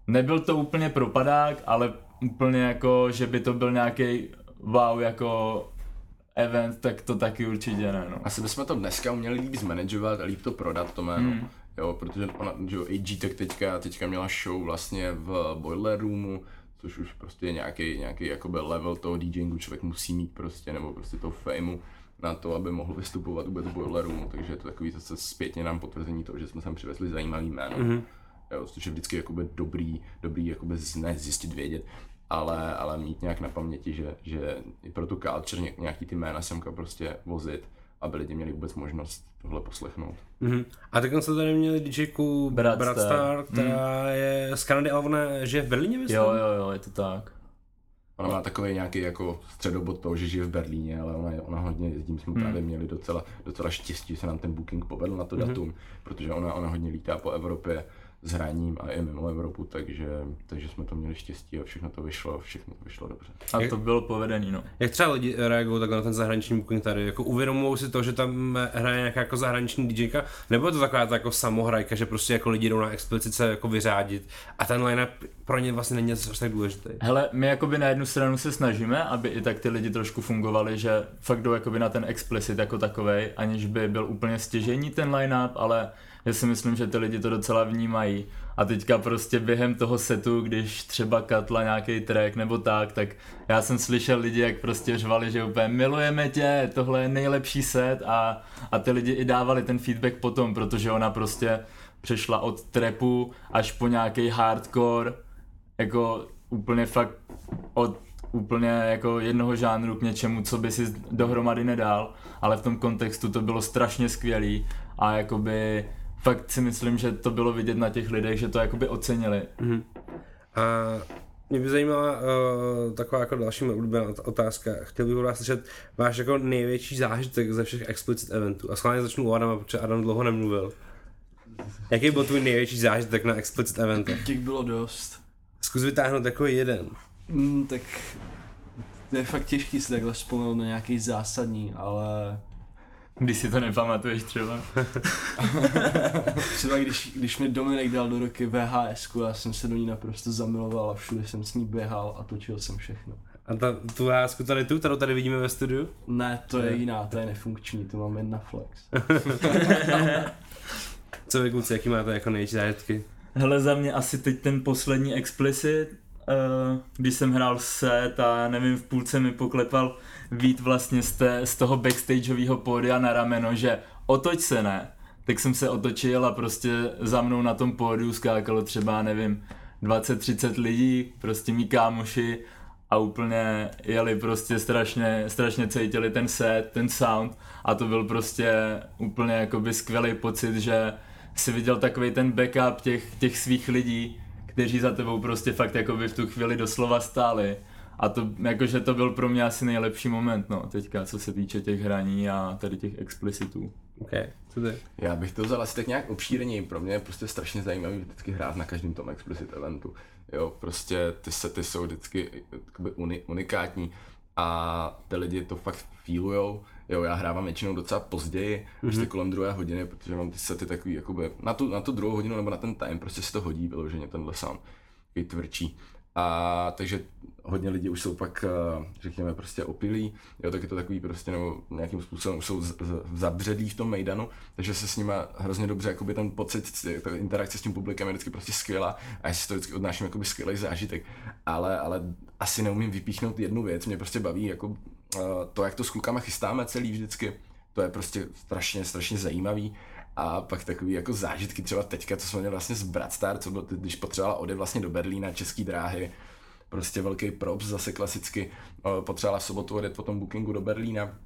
nebyl to úplně propadák, ale úplně jako, že by to byl nějaký wow jako event, tak to taky určitě ne, no. Asi bychom to dneska uměli líp zmanagovat a líp to prodat to jméno. Hmm. Jo, protože ona, že jo, AG tak teďka, teďka měla show vlastně v Boiler Roomu, což už prostě je nějaký, nějaký jakoby level toho DJingu člověk musí mít prostě, nebo prostě toho fameu na to, aby mohl vystupovat vůbec v Boiler Roomu, takže je to takový zase zpětně nám potvrzení toho, že jsme sem přivezli zajímavý jméno. Mm-hmm. Jo, což je vždycky jakoby dobrý, dobrý jakoby z- ne zjistit, vědět, ale, ale mít nějak na paměti, že, že i pro tu culture ně- nějaký ty jména semka prostě vozit, aby lidi měli vůbec možnost tohle poslechnout. Mhm. A teď jste tady měli DJku Bradstar. Bradstar, která je z Kanady, ale ona žije v Berlíně, myslím? Jo, jo, jo, je to tak. Ona má takový nějaký jako středobod toho, že žije v Berlíně, ale ona, je- ona hodně jezdí, my jsme Hmm. právě měli docela, docela štěstí, že se nám ten booking povedl na to Mhm. datum, protože ona, ona hodně lítá po Evropě s hraním a i mimo Evropu, takže, takže jsme to měli štěstí a všechno to vyšlo, všechno to vyšlo dobře. A to bylo povedený, no. Jak třeba lidi reagují takhle na ten zahraniční booking tady? Jako uvědomují si to, že tam hraje nějaká jako zahraniční DJka? Nebo je to taková ta jako samohrajka, že prostě jako lidi jdou na explicit se jako vyřádit a ten line pro ně vlastně není až tak důležitý? Hele, my jakoby na jednu stranu se snažíme, aby i tak ty lidi trošku fungovali, že fakt jdou jakoby na ten explicit jako takovej, aniž by byl úplně stěžení ten line-up, ale já si myslím, že ty lidi to docela vnímají. A teďka prostě během toho setu, když třeba katla nějaký track nebo tak, tak já jsem slyšel lidi, jak prostě řvali, že úplně milujeme tě, tohle je nejlepší set a, a ty lidi i dávali ten feedback potom, protože ona prostě přešla od trapu až po nějaký hardcore, jako úplně fakt od úplně jako jednoho žánru k něčemu, co by si dohromady nedal, ale v tom kontextu to bylo strašně skvělý a jakoby fakt si myslím, že to bylo vidět na těch lidech, že to jakoby ocenili. A mě by zajímala uh, taková jako další oblíbená ot- otázka. Chtěl bych od vás slyšet váš jako největší zážitek ze všech explicit eventů. A schválně začnu u Adama, protože Adam dlouho nemluvil. Jaký byl tvůj největší zážitek na explicit eventech? Těch bylo dost. Zkus vytáhnout jako jeden. Mm, tak to je fakt těžký si takhle vzpomenout na nějaký zásadní, ale Když si to nepamatuješ třeba. [laughs] třeba když, když mi Dominik dal do ruky VHS, já jsem se do ní naprosto zamiloval a všude jsem s ní běhal a točil jsem všechno. A ta, tu hásku tady tu, kterou tady vidíme ve studiu? Ne, to je jiná, to je nefunkční, to mám jen na flex. [laughs] Co vy kluci, jaký máte jako největší zážitky? Hele, za mě asi teď ten poslední explicit, uh, když jsem hrál set a nevím, v půlce mi poklepal Vít vlastně z, té, z toho backstageového pódia na rameno, že otoč se ne. Tak jsem se otočil a prostě za mnou na tom pódiu skákalo třeba, nevím, 20-30 lidí, prostě mý kámoši a úplně jeli prostě strašně, strašně cítili ten set, ten sound a to byl prostě úplně jakoby skvělý pocit, že si viděl takový ten backup těch, těch svých lidí, kteří za tebou prostě fakt jakoby v tu chvíli doslova stáli. A to, jakože to byl pro mě asi nejlepší moment, no, teďka, co se týče těch hraní a tady těch explicitů. OK, co ty? Já bych to vzal asi tak nějak obšířeněji. Pro mě je prostě strašně zajímavý vždycky hrát na každém tom explicit eventu. Jo, prostě ty sety jsou vždycky jakoby uni, unikátní a ty lidi to fakt feelujou. Jo, já hrávám většinou docela později, mm-hmm. prostě kolem druhé hodiny, protože mám ty sety takový, jakoby, na tu, na tu druhou hodinu nebo na ten time, prostě si to hodí vyloženě tenhle sound, takový tvrdší. A takže hodně lidí už jsou pak, eh, řekněme, prostě opilí, jo, tak je to takový prostě, nebo nějakým způsobem jsou z, z, zabředlí v tom Mejdanu, takže se s nima hrozně dobře, jakoby ten pocit, ta interakce s tím publikem je vždycky prostě skvělá. A já si to vždycky odnáším jakoby skvělý zážitek, ale, ale asi neumím vypíchnout jednu věc, mě prostě baví jako uh, to, jak to s klukama chystáme celý vždycky, to je prostě strašně, strašně zajímavý a pak takový jako zážitky třeba teďka, co jsme měli vlastně z Bradstar, co bylo, když potřebovala odjet vlastně do Berlína, český dráhy, prostě velký props, zase klasicky, potřebovala v sobotu odjet po tom bookingu do Berlína,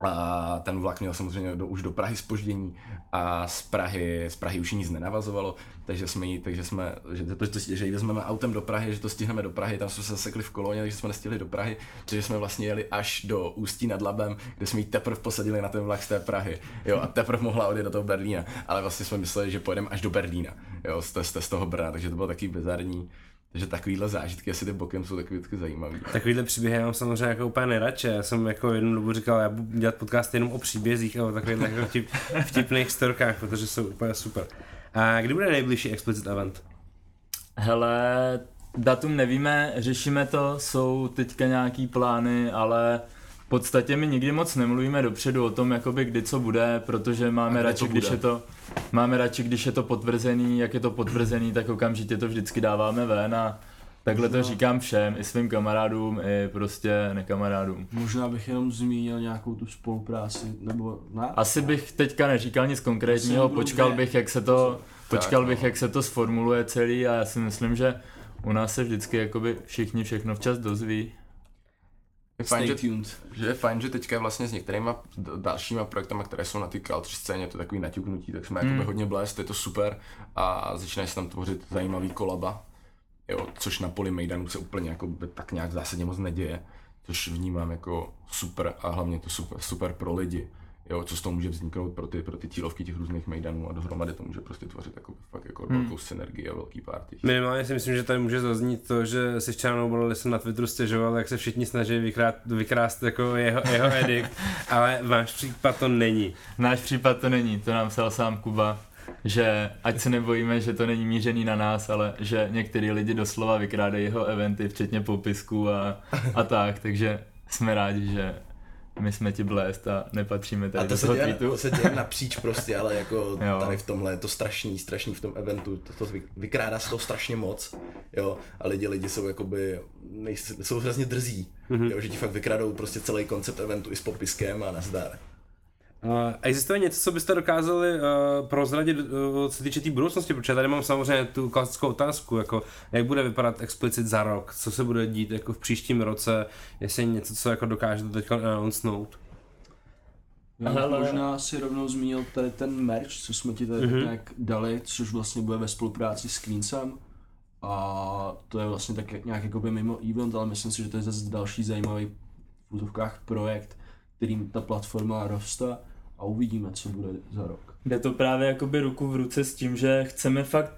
a ten vlak měl samozřejmě do, už do Prahy spoždění a z Prahy, z Prahy už nic nenavazovalo, takže jsme jí, takže jsme, že, to, to, že ji vezmeme autem do Prahy, že to stihneme do Prahy, tam jsme se zasekli v koloně, takže jsme nestihli do Prahy, takže jsme vlastně jeli až do Ústí nad Labem, kde jsme ji teprve posadili na ten vlak z té Prahy, jo, a teprve mohla odjet do toho Berlína, ale vlastně jsme mysleli, že pojedeme až do Berlína, jo, z, z, z toho Brna, takže to bylo taky bizarní. Takže takovýhle zážitky asi ty bokem jsou takový vždycky zajímavý. Takovýhle příběhy já mám samozřejmě jako úplně nejradši. Já jsem jako jednu dobu říkal, já budu dělat podcast jenom o příbězích a o takových jako vtip, [laughs] vtipných storkách, protože jsou úplně super. A kdy bude nejbližší explicit event? Hele, datum nevíme, řešíme to, jsou teďka nějaký plány, ale podstatě my nikdy moc nemluvíme dopředu o tom, jakoby kdy co bude, protože máme radši, když je to, máme radši, když je to potvrzený, jak je to potvrzený, tak okamžitě to vždycky dáváme ven a takhle to říkám všem, i svým kamarádům, i prostě nekamarádům. Možná bych jenom zmínil nějakou tu spolupráci, nebo ne? Asi bych teďka neříkal nic konkrétního, počkal bych, jak se to, počkal bych, jak se to sformuluje celý a já si myslím, že u nás se vždycky jakoby všichni všechno včas dozví. Je fajn, že, že, je fajn, že teďka vlastně s některýma dalšíma projektama, které jsou na ty culture scéně, to je takový naťuknutí, tak jsme hmm. hodně blest, je to super. A začínají se tam tvořit zajímavý kolaba, jo, což na poli Mejdanu se úplně jako tak nějak zásadně moc neděje, což vnímám jako super a hlavně to super, super pro lidi jo, co z toho může vzniknout pro ty, pro ty tílovky těch různých mejdanů a dohromady to může prostě tvořit jako, fakt jako hmm. velkou synergii a velký party. Minimálně si myslím, že tady může zaznít to, že si včera Noble se na Twitteru stěžoval, jak se všichni snaží vykrát, vykrást jako jeho, jeho [laughs] edikt, ale váš případ to není. Náš případ to není, to nám psal sám Kuba, že ať se nebojíme, že to není mířený na nás, ale že některý lidi doslova vykrádají jeho eventy, včetně popisků a, a tak, takže jsme rádi, že my jsme ti blést a nepatříme tady a to do se toho děje, tweetu. To se děje napříč prostě, ale jako [laughs] jo. tady v tomhle je to strašný, strašný v tom eventu, to, to vykrádá se to strašně moc, jo, a lidi, lidi jsou jakoby, nejsou, jsou hrozně drzí, mm-hmm. jo, že ti fakt vykradou prostě celý koncept eventu i s popiskem a nazdar. Uh, existuje něco, co byste dokázali uh, prozradit, uh, co se týče té tý budoucnosti, protože tady mám samozřejmě tu klasickou otázku, jako jak bude vypadat explicit za rok, co se bude dít jako v příštím roce, jestli něco, co jako dokážete teď announcenout. Já bych možná si rovnou zmínil tady ten merch, co jsme ti tady mm-hmm. nějak dali, což vlastně bude ve spolupráci s Queensem. A to je vlastně tak nějak jako by mimo event, ale myslím si, že to je zase další zajímavý v projekt, kterým ta platforma roste a uvidíme, co bude za rok. Jde to právě jakoby ruku v ruce s tím, že chceme fakt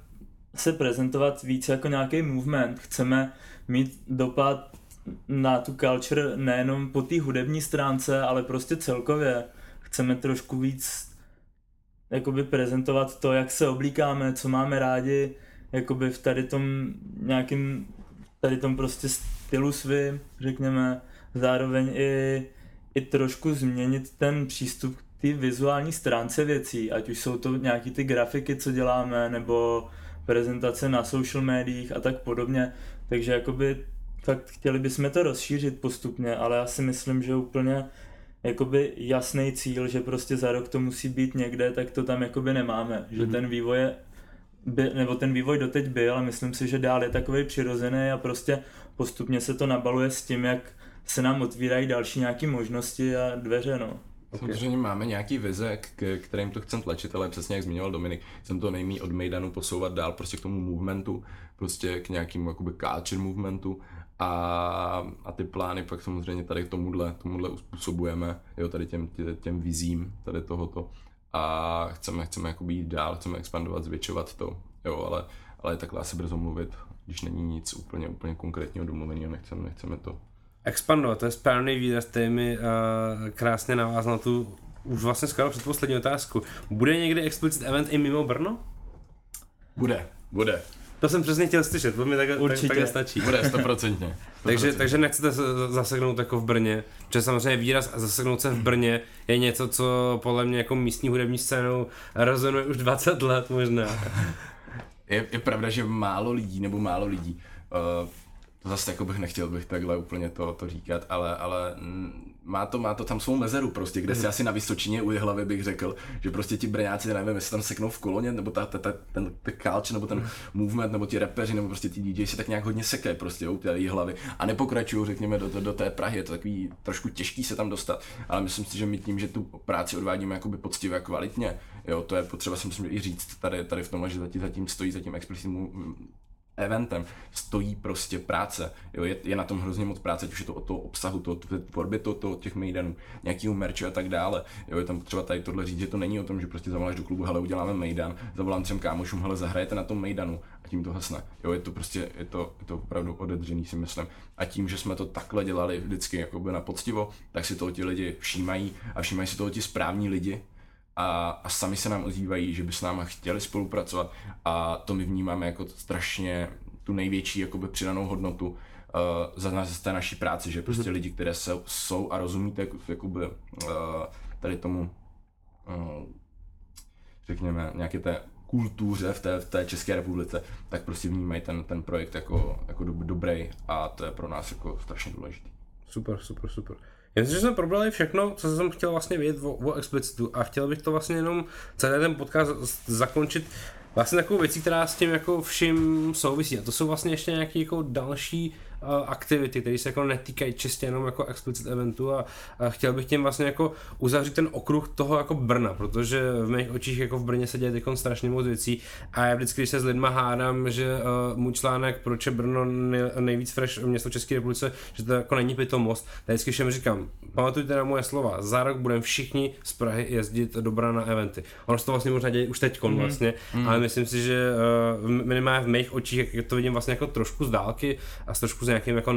se prezentovat víc jako nějaký movement, chceme mít dopad na tu culture nejenom po té hudební stránce, ale prostě celkově. Chceme trošku víc jakoby prezentovat to, jak se oblíkáme, co máme rádi, jakoby v tady tom nějakým, tady tom prostě stylu svým, řekněme, zároveň i, i trošku změnit ten přístup ty vizuální stránce věcí, ať už jsou to nějaký ty grafiky, co děláme, nebo prezentace na social médiích a tak podobně. Takže jakoby fakt chtěli bychom to rozšířit postupně, ale já si myslím, že úplně jakoby jasný cíl, že prostě za rok to musí být někde, tak to tam jakoby nemáme. Že mm-hmm. ten vývoj je, by, nebo ten vývoj doteď byl, ale myslím si, že dál je takový přirozený a prostě postupně se to nabaluje s tím, jak se nám otvírají další nějaké možnosti a dveře, no. Okay. Máme nějaký vize, k kterým to chcem tlačit, ale přesně jak zmiňoval Dominik, jsem to nejmí od Mejdanu posouvat dál prostě k tomu movementu, prostě k nějakému jakoby culture movementu a, a ty plány pak samozřejmě tady k tomuhle, tomuhle uspůsobujeme, jo, tady těm, tě, těm vizím, tady tohoto a chceme, chceme jako být dál, chceme expandovat, zvětšovat to, jo, ale, ale takhle asi brzo mluvit, když není nic úplně, úplně konkrétního domluveného, nechceme, nechceme to. Expandovat, to je správný výraz, který mi uh, krásně navázal na tu už vlastně skoro předposlední otázku. Bude někdy explicit event i mimo Brno? Bude, bude. To jsem přesně chtěl slyšet, to mi takhle, Určitě. tak, takhle stačí. Bude, stoprocentně. [laughs] takže, takže nechcete zaseknout jako v Brně, protože samozřejmě výraz a zaseknout se v Brně je něco, co podle mě jako místní hudební scénou rezonuje už 20 let možná. [laughs] je, je pravda, že málo lidí, nebo málo lidí, uh, zase jako bych nechtěl bych takhle úplně to, to říkat, ale, ale má to, má to tam svou mezeru prostě, kde si mhm. asi na Vysočině u hlavy bych řekl, že prostě ti brňáci, nevím, jestli tam seknou v koloně, nebo ta, ta, ta, ten, ten culture, nebo ten mhm. movement, nebo ti repeři, nebo prostě ti DJ si tak nějak hodně sekají prostě u té hlavy a nepokračují, řekněme, do, do, do, té Prahy, je to takový trošku těžký se tam dostat, ale myslím si, že my tím, že tu práci odvádíme jakoby poctivě a kvalitně, jo, to je potřeba si myslím i říct tady, tady v tomhle, že zatím, zatím stojí za tím explicitním eventem stojí prostě práce. Jo, je, je, na tom hrozně moc práce, ať už je to o toho obsahu, to, to, tvorby to, to, těch mejdanů, nějakého merče a tak dále. Jo, je tam třeba tady tohle říct, že to není o tom, že prostě zavoláš do klubu, hele, uděláme mejdan, zavolám třem kámošům, hele, zahrajete na tom mejdanu a tím to hasne. Jo, je to prostě, je to, je to opravdu odedřený, si myslím. A tím, že jsme to takhle dělali vždycky jakoby na poctivo, tak si toho ti lidi všímají a všímají si toho ti správní lidi, a, a sami se nám ozývají, že by s náma chtěli spolupracovat a to my vnímáme jako strašně tu největší jakoby přidanou hodnotu uh, za nás z té naší práce, že prostě mm-hmm. lidi, které se, jsou a rozumíte jakoby, uh, tady tomu uh, řekněme nějaké té kultuře v té, v té České republice, tak prostě vnímají ten, ten projekt jako, jako dobrý a to je pro nás jako strašně důležitý. Super, super, super. Myslím, že jsme probrali všechno, co jsem chtěl vlastně vědět o, o Explicitu a chtěl bych to vlastně jenom celý ten podcast zakončit vlastně takovou věcí, která s tím jako vším souvisí. A to jsou vlastně ještě nějaké jako další aktivity, které se jako netýkají čistě jenom jako explicit eventu a, a chtěl bych tím vlastně jako uzavřít ten okruh toho jako Brna, protože v mých očích jako v Brně se děje teď strašně moc věcí a já vždycky, když se s lidma hádám, že uh, můj článek, proč je Brno nej, nejvíc fresh město České republice, že to jako není pitomost, tak vždycky všem říkám, pamatujte na moje slova, za rok budeme všichni z Prahy jezdit do Brna na eventy. Ono se to vlastně možná děje už teď mm. vlastně, mm. ale myslím si, že uh, minimálně v mých očích, jak to vidím vlastně jako trošku z dálky a trošku z nějakým jako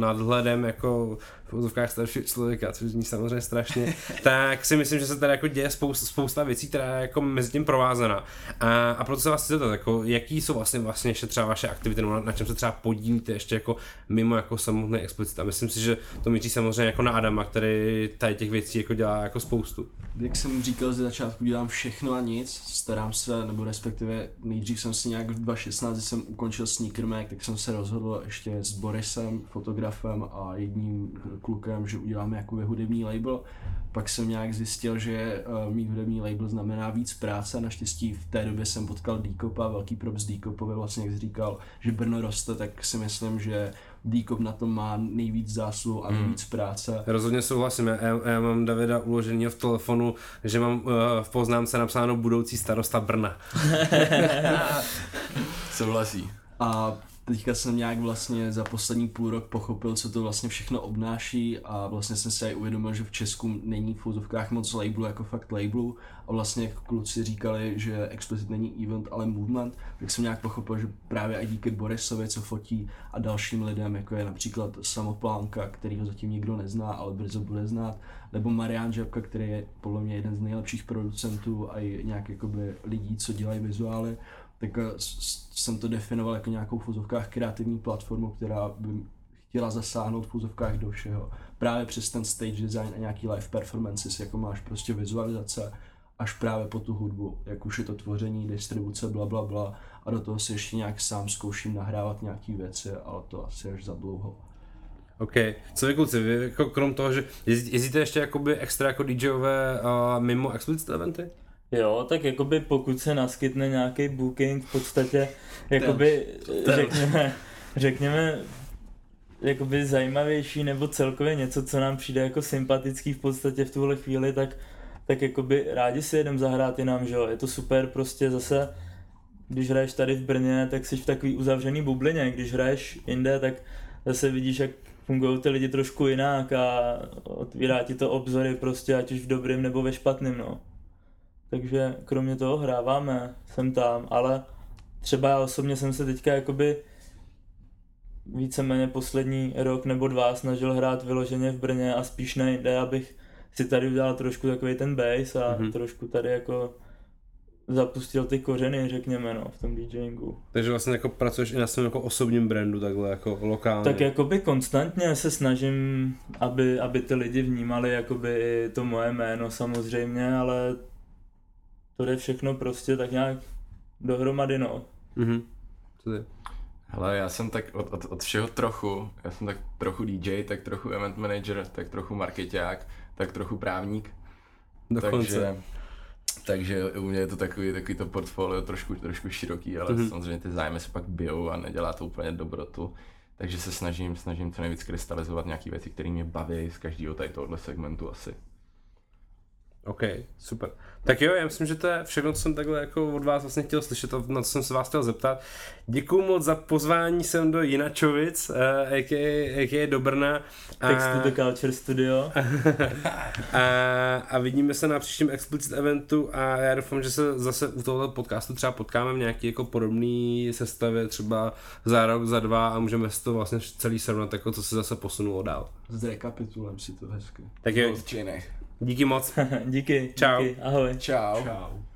nadhledem jako v starší člověka, což zní samozřejmě strašně, [laughs] tak si myslím, že se tady jako děje spousta, spousta věcí, která je jako mezi tím provázena. A, a proto se vás chci jako, jaký jsou vlastně, vlastně ještě třeba vaše aktivity, na, na čem se třeba podílíte ještě jako mimo jako samotný explicit. A myslím si, že to míří samozřejmě jako na Adama, který tady těch věcí jako dělá jako spoustu. Jak jsem říkal ze začátku, dělám všechno a nic, starám se, nebo respektive nejdřív jsem si nějak v 2016, jsem ukončil Sneaker Mac, tak jsem se rozhodl ještě s Borisem, fotografem a jedním klukem, že uděláme jako hudební label. Pak jsem nějak zjistil, že uh, mít hudební label znamená víc práce. Naštěstí v té době jsem potkal Díkopa, velký props Díkopovi, vlastně jak jsi říkal, že Brno roste, tak si myslím, že Díkop na tom má nejvíc zásluh a hmm. nejvíc práce. Rozhodně souhlasím, já, já mám Davida uloženého v telefonu, že mám uh, v poznámce napsáno budoucí starosta Brna. [laughs] [laughs] Souhlasí. A teďka jsem nějak vlastně za poslední půl rok pochopil, co to vlastně všechno obnáší a vlastně jsem si aj uvědomil, že v Česku není v fotovkách moc labelu jako fakt labelu. A vlastně jak kluci říkali, že Explicit není event, ale movement, tak jsem nějak pochopil, že právě i díky Borisovi, co fotí a dalším lidem, jako je například Samoplánka, který ho zatím nikdo nezná, ale brzo bude znát, nebo Marian Žabka, který je podle mě jeden z nejlepších producentů a i nějak jakoby lidí, co dělají vizuály, tak eh, jsem to definoval jako nějakou v fuzovkách kreativní platformu, která by chtěla zasáhnout v fuzovkách do všeho. Právě přes ten stage design a nějaký live performances, jako máš prostě vizualizace, až právě po tu hudbu, jak už je to tvoření, distribuce, bla, bla, bla. A do toho si ještě nějak sám zkouším nahrávat nějaký věci, ale to asi až za dlouho. OK. Co vy kluci, vy jako krom toho, že jezdíte ještě jakoby extra jako DJové uh, mimo explicit eventy? Jo, tak jakoby pokud se naskytne nějaký booking, v podstatě jakoby řekněme, řekněme jakoby zajímavější nebo celkově něco, co nám přijde jako sympatický v podstatě v tuhle chvíli, tak, tak jakoby rádi si jedem zahrát i nám, že jo, je to super prostě zase, když hraješ tady v Brně, tak jsi v takový uzavřený bublině, když hraješ jinde, tak zase vidíš, jak fungují ty lidi trošku jinak a otvírá ti to obzory prostě, ať už v dobrém nebo ve špatném, no. Takže kromě toho hráváme sem tam, ale třeba já osobně jsem se teďka jakoby víceméně poslední rok nebo dva snažil hrát vyloženě v Brně a spíš nejde, abych si tady udělal trošku takový ten bass a mm-hmm. trošku tady jako zapustil ty kořeny, řekněme, no, v tom DJingu. Takže vlastně jako pracuješ i na svém jako osobním brandu, takhle jako lokálně. Tak jakoby konstantně se snažím, aby, aby ty lidi vnímali jakoby to moje jméno samozřejmě, ale to jde všechno prostě tak nějak dohromady, no. Mhm. Co ty? Hele, já jsem tak od, od, od všeho trochu, já jsem tak trochu DJ, tak trochu event manager, tak trochu marketák, tak trochu právník. Dokonce. Takže, takže u mě je to takový, takový to portfolio trošku, trošku široký, ale mm-hmm. samozřejmě ty zájmy se pak bijou a nedělá to úplně dobrotu. Takže se snažím, snažím co nejvíc krystalizovat nějaké věci, které mě baví z každého tady tohohle segmentu asi. OK, super. Tak jo, já myslím, že to je všechno, co jsem takhle jako od vás vlastně chtěl slyšet, na co jsem se vás chtěl zeptat. Děkuji moc za pozvání sem do Jinačovic, uh, a.k.a. a.k.a. do Brna. A, Text to the Culture Studio. [laughs] a, a vidíme se na příštím Explicit eventu a já doufám, že se zase u tohoto podcastu třeba potkáme v nějaký jako podobný sestavě, třeba za rok, za dva a můžeme si to vlastně celý srovnat, jako co se zase posunulo dál. S rekapitulem si to hezky. Tak jo. Díky moc. [laughs] díky. Čau. Díky, ahoj. Čau. Čau.